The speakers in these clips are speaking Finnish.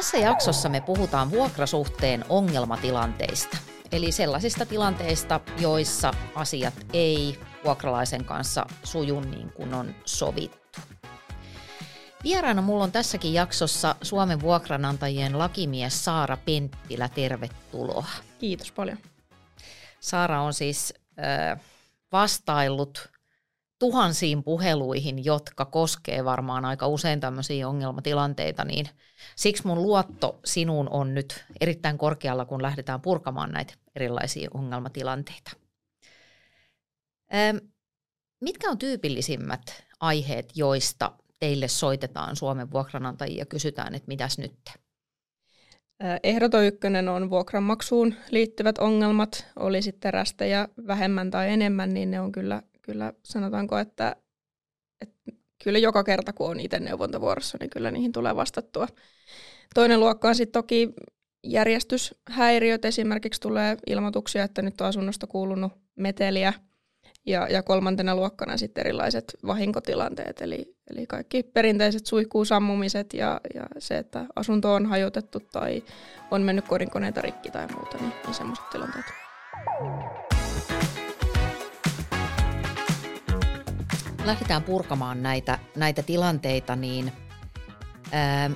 Tässä jaksossa me puhutaan vuokrasuhteen ongelmatilanteista, eli sellaisista tilanteista, joissa asiat ei vuokralaisen kanssa suju niin kuin on sovittu. Vieraana mulla on tässäkin jaksossa Suomen vuokranantajien lakimies Saara Penttilä. Tervetuloa. Kiitos paljon. Saara on siis äh, vastaillut tuhansiin puheluihin, jotka koskee varmaan aika usein tämmöisiä ongelmatilanteita, niin siksi mun luotto sinuun on nyt erittäin korkealla, kun lähdetään purkamaan näitä erilaisia ongelmatilanteita. Ähm, mitkä on tyypillisimmät aiheet, joista teille soitetaan Suomen vuokranantajia ja kysytään, että mitäs nyt? Ehdoton ykkönen on vuokranmaksuun liittyvät ongelmat, oli sitten rästejä vähemmän tai enemmän, niin ne on kyllä kyllä sanotaanko, että, että kyllä joka kerta kun on itse neuvontavuorossa, niin kyllä niihin tulee vastattua. Toinen luokka on sitten toki järjestyshäiriöt. Esimerkiksi tulee ilmoituksia, että nyt on asunnosta kuulunut meteliä. Ja, ja kolmantena luokkana sitten erilaiset vahinkotilanteet, eli, eli kaikki perinteiset suihkuusammumiset ja, ja se, että asunto on hajotettu tai on mennyt kodinkoneita rikki tai muuta, niin, niin semmoiset tilanteet. Lähdetään purkamaan näitä, näitä tilanteita, niin ää,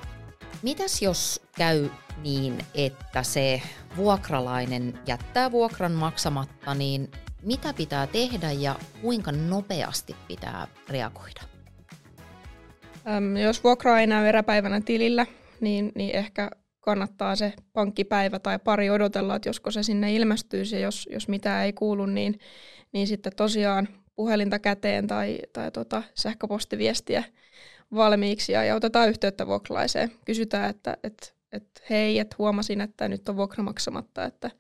mitäs jos käy niin, että se vuokralainen jättää vuokran maksamatta, niin mitä pitää tehdä ja kuinka nopeasti pitää reagoida? Äm, jos vuokra ei näy eräpäivänä tilillä, niin, niin ehkä kannattaa se pankkipäivä tai pari odotella, että josko se sinne ilmestyisi ja jos, jos mitään ei kuulu, niin, niin sitten tosiaan puhelinta käteen tai, tai tota sähköpostiviestiä valmiiksi ja, ja otetaan yhteyttä vuokralaiseen. Kysytään, että et, et, hei, että huomasin, että nyt on vuokra maksamatta, että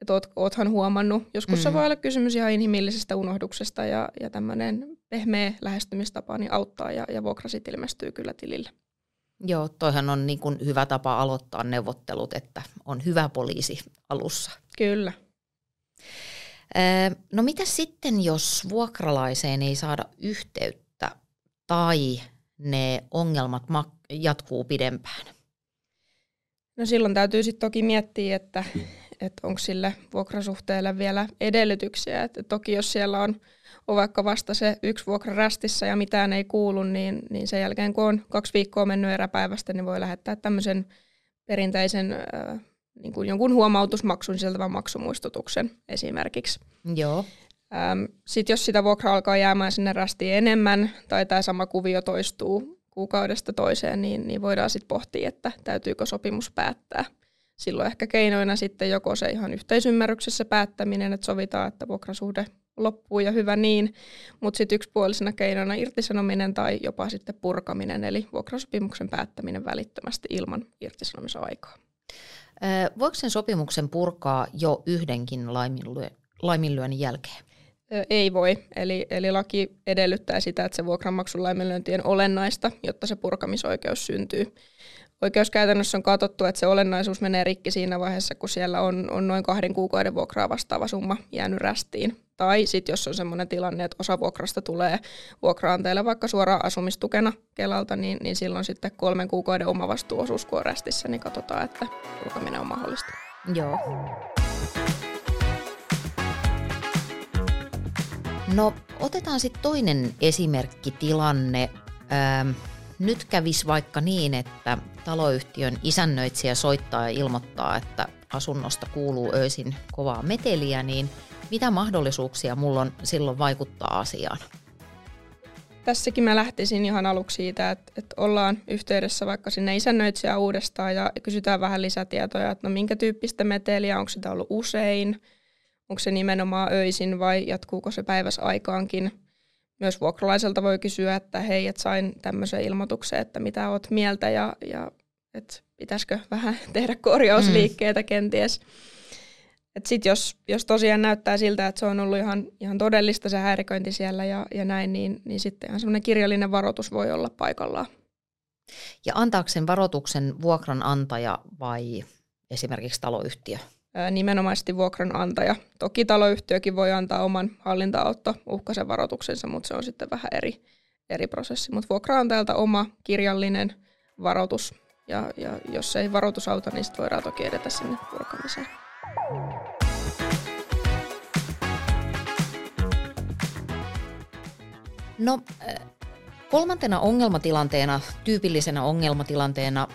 et oot, oothan huomannut. Joskus mm. se voi olla kysymys ihan inhimillisestä unohduksesta ja, ja tämmöinen pehmeä lähestymistapa niin auttaa ja, ja vuokra sitten ilmestyy kyllä tilille. Joo, toihan on niin kuin hyvä tapa aloittaa neuvottelut, että on hyvä poliisi alussa. Kyllä. No mitä sitten, jos vuokralaiseen ei saada yhteyttä tai ne ongelmat jatkuu pidempään? No silloin täytyy sitten toki miettiä, että, että onko sille vuokrasuhteelle vielä edellytyksiä. Että toki jos siellä on, on vaikka vasta se yksi vuokra rästissä ja mitään ei kuulu, niin, niin sen jälkeen kun on kaksi viikkoa mennyt eräpäivästä, niin voi lähettää tämmöisen perinteisen niin kuin jonkun huomautusmaksun sisältävän maksumuistutuksen esimerkiksi. Joo. Sitten jos sitä vuokra alkaa jäämään sinne rastiin enemmän tai tämä sama kuvio toistuu kuukaudesta toiseen, niin, niin voidaan sitten pohtia, että täytyykö sopimus päättää. Silloin ehkä keinoina sitten joko se ihan yhteisymmärryksessä päättäminen, että sovitaan, että vuokrasuhde loppuu ja hyvä niin, mutta sitten yksipuolisena keinona irtisanominen tai jopa sitten purkaminen, eli vuokrasopimuksen päättäminen välittömästi ilman irtisanomisaikaa. Voiko sen sopimuksen purkaa jo yhdenkin laiminlyönnin jälkeen? Ei voi. Eli, eli laki edellyttää sitä, että se vuokranmaksun laiminlyönti on olennaista, jotta se purkamisoikeus syntyy. Oikeuskäytännössä on katsottu, että se olennaisuus menee rikki siinä vaiheessa, kun siellä on, on noin kahden kuukauden vuokraa vastaava summa jäänyt rästiin. Tai sitten jos on sellainen tilanne, että osa vuokrasta tulee vuokraantajalle vaikka suoraan asumistukena Kelalta, niin, niin silloin sitten kolmen kuukauden on rästissä, niin katsotaan, että purkaminen on mahdollista. Joo. No otetaan sitten toinen esimerkkitilanne. Ähm, nyt kävisi vaikka niin, että taloyhtiön isännöitsijä soittaa ja ilmoittaa, että asunnosta kuuluu öisin kovaa meteliä, niin mitä mahdollisuuksia mulla on silloin vaikuttaa asiaan? Tässäkin mä lähtisin ihan aluksi siitä, että, että ollaan yhteydessä vaikka sinne isännöitsijä uudestaan ja kysytään vähän lisätietoja, että no minkä tyyppistä meteliä, onko sitä ollut usein, onko se nimenomaan öisin vai jatkuuko se päivässä aikaankin – myös vuokralaiselta voi kysyä, että hei, että sain tämmöisen ilmoituksen, että mitä oot mieltä ja, ja että pitäisikö vähän tehdä korjausliikkeitä mm. kenties. Sitten jos, jos tosiaan näyttää siltä, että se on ollut ihan, ihan todellista se häiriköinti siellä ja, ja näin, niin, niin sitten ihan semmoinen kirjallinen varoitus voi olla paikallaan. Ja antaako sen varoituksen vuokranantaja vai esimerkiksi taloyhtiö? nimenomaisesti vuokranantaja. Toki taloyhtiökin voi antaa oman hallintaotto uhkaisen varoituksensa, mutta se on sitten vähän eri, eri prosessi. Mutta vuokranantajalta oma kirjallinen varoitus Ja, ja jos ei varoitus auta, niin sitten voidaan toki edetä sinne purkamiseen. No kolmantena ongelmatilanteena, tyypillisenä ongelmatilanteena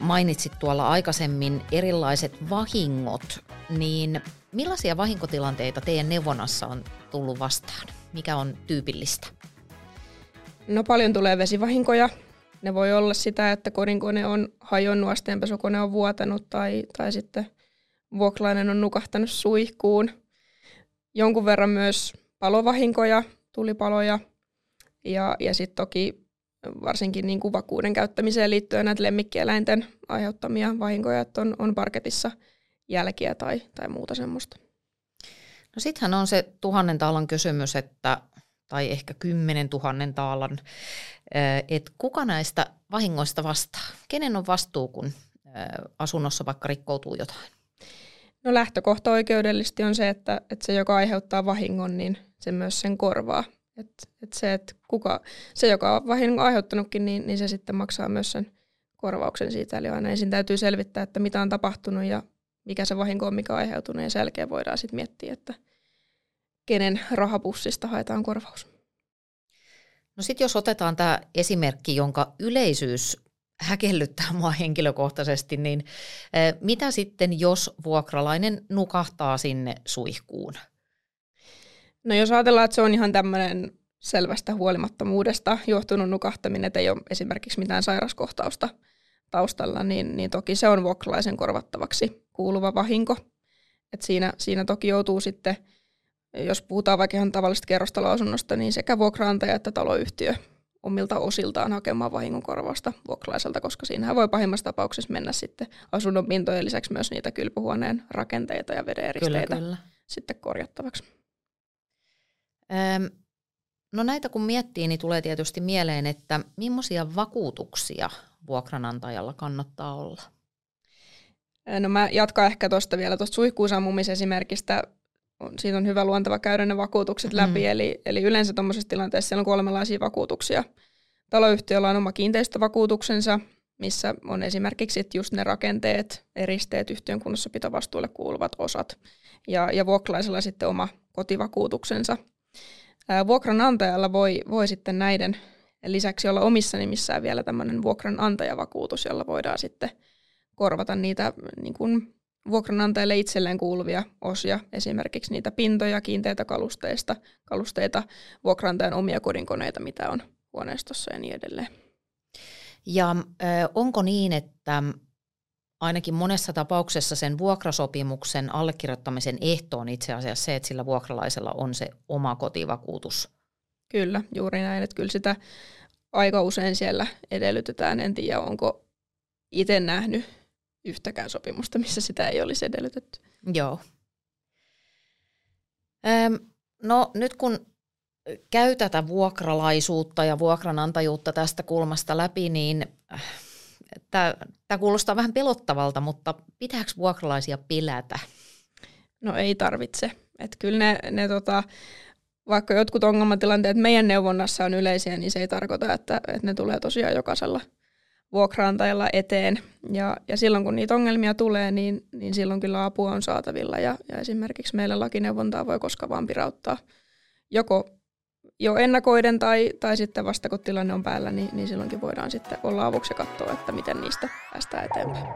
mainitsit tuolla aikaisemmin erilaiset vahingot, niin millaisia vahinkotilanteita teidän neuvonnassa on tullut vastaan? Mikä on tyypillistä? No paljon tulee vesivahinkoja. Ne voi olla sitä, että kodinkone on hajonnut, asteenpesukone on vuotanut tai, tai sitten vuokralainen on nukahtanut suihkuun. Jonkun verran myös palovahinkoja, tulipaloja – ja, ja sitten toki varsinkin niin kuin vakuuden käyttämiseen liittyen näitä lemmikkieläinten aiheuttamia vahinkoja, että on, on parketissa jälkiä tai, tai muuta semmoista. No sittenhän on se tuhannen taalan kysymys, että, tai ehkä kymmenen tuhannen taalan, että kuka näistä vahingoista vastaa? Kenen on vastuu, kun asunnossa vaikka rikkoutuu jotain? No lähtökohta oikeudellisesti on se, että, että se, joka aiheuttaa vahingon, niin se myös sen korvaa. Et, et se, et kuka, se, joka on vahingon aiheuttanutkin, niin, niin se sitten maksaa myös sen korvauksen siitä. Eli aina ensin täytyy selvittää, että mitä on tapahtunut ja mikä se vahinko on, mikä on aiheutunut, ja sen jälkeen voidaan sitten miettiä, että kenen rahapussista haetaan korvaus. No sitten jos otetaan tämä esimerkki, jonka yleisyys häkellyttää mua henkilökohtaisesti, niin mitä sitten, jos vuokralainen nukahtaa sinne suihkuun? No jos ajatellaan, että se on ihan tämmöinen selvästä huolimattomuudesta johtunut nukahtaminen, että ei ole esimerkiksi mitään sairaskohtausta taustalla, niin, niin toki se on vuokralaisen korvattavaksi kuuluva vahinko. Et siinä, siinä toki joutuu sitten, jos puhutaan vaikka ihan tavallisesta kerrostaloasunnosta, niin sekä vuokraantaja että taloyhtiö omilta osiltaan hakemaan vahingonkorvausta vuokralaiselta, koska siinähän voi pahimmassa tapauksessa mennä sitten asunnon pintojen lisäksi myös niitä kylpyhuoneen rakenteita ja vedeneristeitä kyllä, kyllä. sitten korjattavaksi. No näitä kun miettii, niin tulee tietysti mieleen, että millaisia vakuutuksia vuokranantajalla kannattaa olla? No mä jatkan ehkä tuosta vielä tuosta suihkuusammumisesimerkistä. Siitä on hyvä luontava käydä ne vakuutukset läpi. Mm. Eli, eli yleensä tuommoisessa tilanteessa siellä on kolmenlaisia vakuutuksia. Taloyhtiöllä on oma kiinteistövakuutuksensa, missä on esimerkiksi just ne rakenteet, eristeet, yhtiön kunnossapitovastuulle kuuluvat osat. Ja, ja vuokralaisella sitten oma kotivakuutuksensa – Vuokranantajalla voi, voi sitten näiden lisäksi olla omissa nimissään vielä tämmöinen vuokranantajavakuutus, jolla voidaan sitten korvata niitä niin kuin vuokranantajalle itselleen kuuluvia osia, esimerkiksi niitä pintoja, kiinteitä kalusteista, kalusteita, vuokranantajan omia kodinkoneita, mitä on huoneistossa ja niin edelleen. Ja ö, onko niin, että ainakin monessa tapauksessa sen vuokrasopimuksen allekirjoittamisen ehto on itse asiassa se, että sillä vuokralaisella on se oma kotivakuutus. Kyllä, juuri näin. Että kyllä sitä aika usein siellä edellytetään. En tiedä, onko itse nähnyt yhtäkään sopimusta, missä sitä ei olisi edellytetty. Joo. Öm, no nyt kun käy tätä vuokralaisuutta ja vuokranantajuutta tästä kulmasta läpi, niin Tämä kuulostaa vähän pelottavalta, mutta pitääkö vuokralaisia pilätä? No ei tarvitse. Et kyllä ne, ne tota, vaikka jotkut ongelmatilanteet meidän neuvonnassa on yleisiä, niin se ei tarkoita, että, että ne tulee tosiaan jokaisella vuokraantajalla eteen. Ja, ja silloin kun niitä ongelmia tulee, niin, niin silloin kyllä apua on saatavilla. Ja, ja esimerkiksi meillä lakineuvontaa voi koska vaan pirauttaa joko jo ennakoiden tai, tai sitten vasta kun tilanne on päällä, niin, niin silloinkin voidaan sitten olla avuksi ja katsoa, että miten niistä päästään eteenpäin.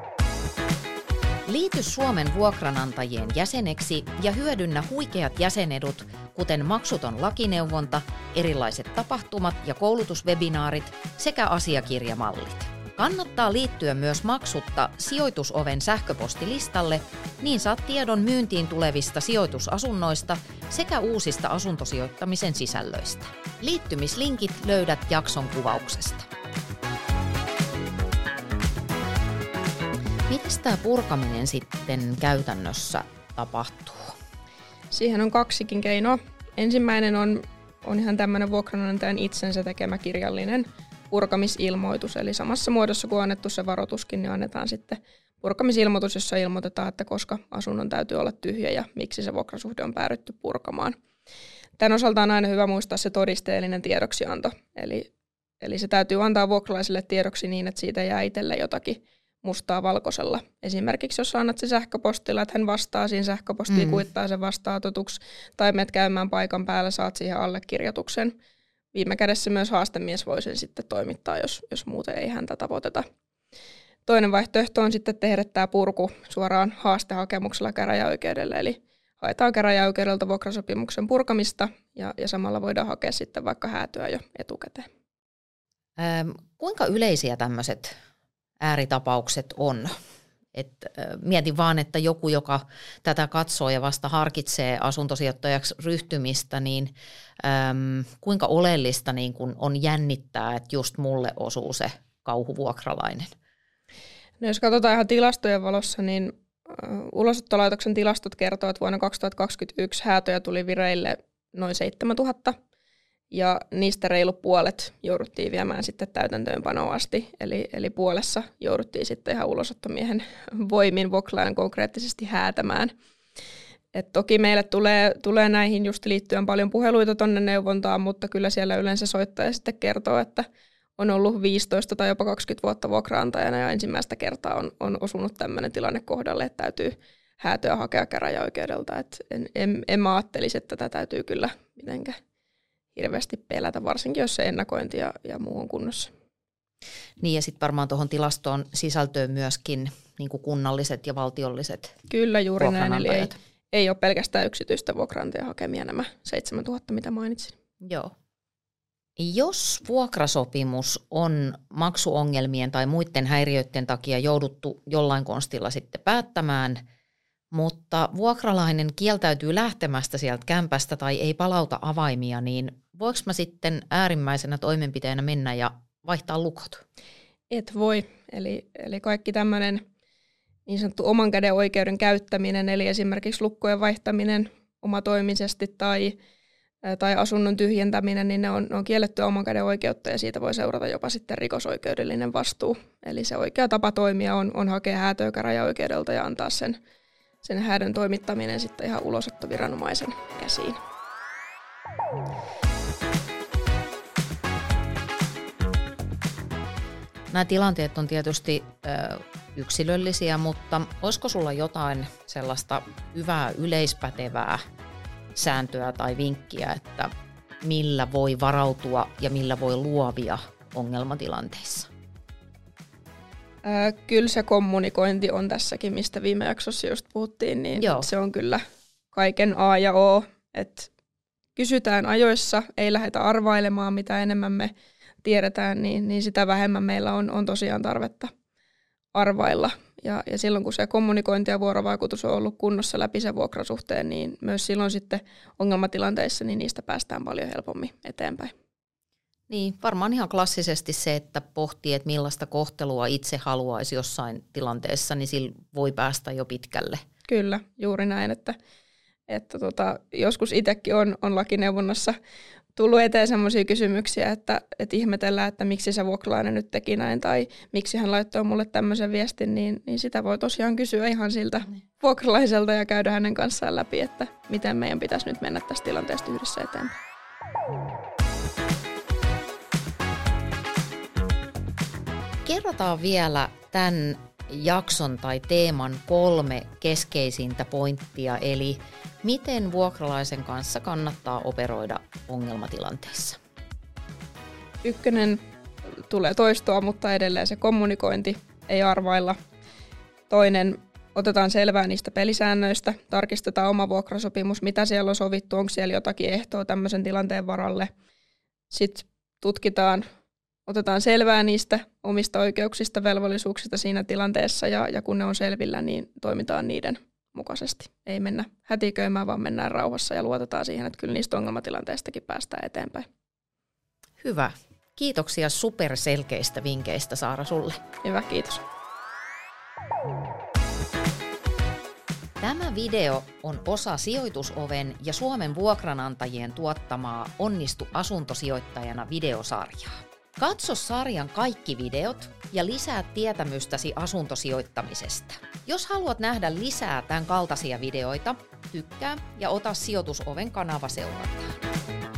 Liity Suomen vuokranantajien jäseneksi ja hyödynnä huikeat jäsenedut, kuten maksuton lakineuvonta, erilaiset tapahtumat ja koulutuswebinaarit sekä asiakirjamallit. Kannattaa liittyä myös maksutta sijoitusoven sähköpostilistalle, niin saat tiedon myyntiin tulevista sijoitusasunnoista sekä uusista asuntosijoittamisen sisällöistä. Liittymislinkit löydät jakson kuvauksesta. Miten tämä purkaminen sitten käytännössä tapahtuu? Siihen on kaksikin keinoa. Ensimmäinen on, on ihan tämmöinen vuokranantajan itsensä tekemä kirjallinen purkamisilmoitus, eli samassa muodossa kuin annettu se varoituskin, niin annetaan sitten purkamisilmoitus, jossa ilmoitetaan, että koska asunnon täytyy olla tyhjä ja miksi se vuokrasuhde on päädytty purkamaan. Tämän osalta on aina hyvä muistaa se todisteellinen tiedoksianto, eli Eli se täytyy antaa vuokralaiselle tiedoksi niin, että siitä jää itselle jotakin mustaa valkoisella. Esimerkiksi jos annat se sähköpostilla, että hän vastaa siinä sähköpostiin, mm. kuittaa sen vastaatotuksi, tai menet käymään paikan päällä, saat siihen allekirjoituksen. Viime kädessä myös haastemies voi sen sitten toimittaa, jos, jos muuten ei häntä tavoiteta. Toinen vaihtoehto on sitten tehdä tämä purku suoraan haastehakemuksella käräjäoikeudelle, eli haetaan käräjäoikeudelta vuokrasopimuksen purkamista ja, ja samalla voidaan hakea sitten vaikka häätöä jo etukäteen. Ähm, kuinka yleisiä tämmöiset ääritapaukset on? Et, mietin vaan, että joku, joka tätä katsoo ja vasta harkitsee asuntosijoittajaksi ryhtymistä, niin äm, kuinka oleellista niin kun on jännittää, että just mulle osuu se kauhuvuokralainen? No jos katsotaan ihan tilastojen valossa, niin Ulosottolaitoksen tilastot kertovat, että vuonna 2021 häätöjä tuli vireille noin 7000 ja niistä reilu puolet jouduttiin viemään sitten täytäntöönpanoon asti, eli, eli puolessa jouduttiin sitten ihan ulosottomiehen voimin voklaajan konkreettisesti häätämään. Et toki meille tulee, tulee näihin just liittyen paljon puheluita tuonne neuvontaan, mutta kyllä siellä yleensä soittaja sitten kertoo, että on ollut 15 tai jopa 20 vuotta vuokraantajana ja ensimmäistä kertaa on, on osunut tämmöinen tilanne kohdalle, että täytyy häätöä hakea käräjäoikeudelta. Et en, en, en mä ajattelisi, että tätä täytyy kyllä mitenkään hirveästi pelätä, varsinkin jos se ennakointi ja, ja muu on kunnossa. Niin ja sitten varmaan tuohon tilastoon sisältöön myöskin niin kuin kunnalliset ja valtiolliset Kyllä juuri näin, eli ei, ei ole pelkästään yksityistä vuokrantia hakemia nämä 7000, mitä mainitsin. Joo. Jos vuokrasopimus on maksuongelmien tai muiden häiriöiden takia jouduttu jollain konstilla sitten päättämään – mutta vuokralainen kieltäytyy lähtemästä sieltä kämpästä tai ei palauta avaimia, niin voiko mä sitten äärimmäisenä toimenpiteenä mennä ja vaihtaa lukot? Et voi. Eli, eli kaikki tämmöinen niin sanottu oman käden oikeuden käyttäminen, eli esimerkiksi lukkojen vaihtaminen omatoimisesti tai, tai asunnon tyhjentäminen, niin ne on, ne on kiellettyä oman käden oikeutta ja siitä voi seurata jopa sitten rikosoikeudellinen vastuu. Eli se oikea tapa toimia on, on hakea häätöä käräjäoikeudelta ja antaa sen sen häädön toimittaminen sitten ihan ulosottoviranomaisen käsiin. Nämä tilanteet on tietysti yksilöllisiä, mutta olisiko sulla jotain sellaista hyvää yleispätevää sääntöä tai vinkkiä, että millä voi varautua ja millä voi luovia ongelmatilanteissa? Ää, kyllä se kommunikointi on tässäkin, mistä viime jaksossa just puhuttiin, niin Joo. se on kyllä kaiken A ja O, että kysytään ajoissa, ei lähdetä arvailemaan, mitä enemmän me tiedetään, niin, niin sitä vähemmän meillä on, on tosiaan tarvetta arvailla. Ja, ja silloin kun se kommunikointi ja vuorovaikutus on ollut kunnossa läpi sen vuokrasuhteen, niin myös silloin sitten ongelmatilanteissa niin niistä päästään paljon helpommin eteenpäin. Niin, varmaan ihan klassisesti se, että pohtii, että millaista kohtelua itse haluaisi jossain tilanteessa, niin sillä voi päästä jo pitkälle. Kyllä, juuri näin, että, että tota, joskus itsekin on, on lakineuvonnassa tullut eteen sellaisia kysymyksiä, että, että ihmetellään, että miksi se vuokralainen nyt teki näin tai miksi hän laittoi mulle tämmöisen viestin, niin, niin sitä voi tosiaan kysyä ihan siltä niin. vuokralaiselta ja käydä hänen kanssaan läpi, että miten meidän pitäisi nyt mennä tästä tilanteesta yhdessä eteenpäin. Kerrotaan vielä tämän jakson tai teeman kolme keskeisintä pointtia, eli miten vuokralaisen kanssa kannattaa operoida ongelmatilanteissa. Ykkönen tulee toistua, mutta edelleen se kommunikointi ei arvailla. Toinen, otetaan selvää niistä pelisäännöistä, tarkistetaan oma vuokrasopimus, mitä siellä on sovittu, onko siellä jotakin ehtoa tämmöisen tilanteen varalle. Sitten tutkitaan otetaan selvää niistä omista oikeuksista, velvollisuuksista siinä tilanteessa ja, ja kun ne on selvillä, niin toimitaan niiden mukaisesti. Ei mennä hätiköimään, vaan mennään rauhassa ja luotetaan siihen, että kyllä niistä ongelmatilanteistakin päästään eteenpäin. Hyvä. Kiitoksia superselkeistä vinkkeistä Saara sulle. Hyvä, kiitos. Tämä video on osa Sijoitusoven ja Suomen vuokranantajien tuottamaa Onnistu asuntosijoittajana videosarjaa. Katso sarjan kaikki videot ja lisää tietämystäsi asuntosijoittamisesta. Jos haluat nähdä lisää tämän kaltaisia videoita, tykkää ja ota sijoitusoven kanava seurantaan.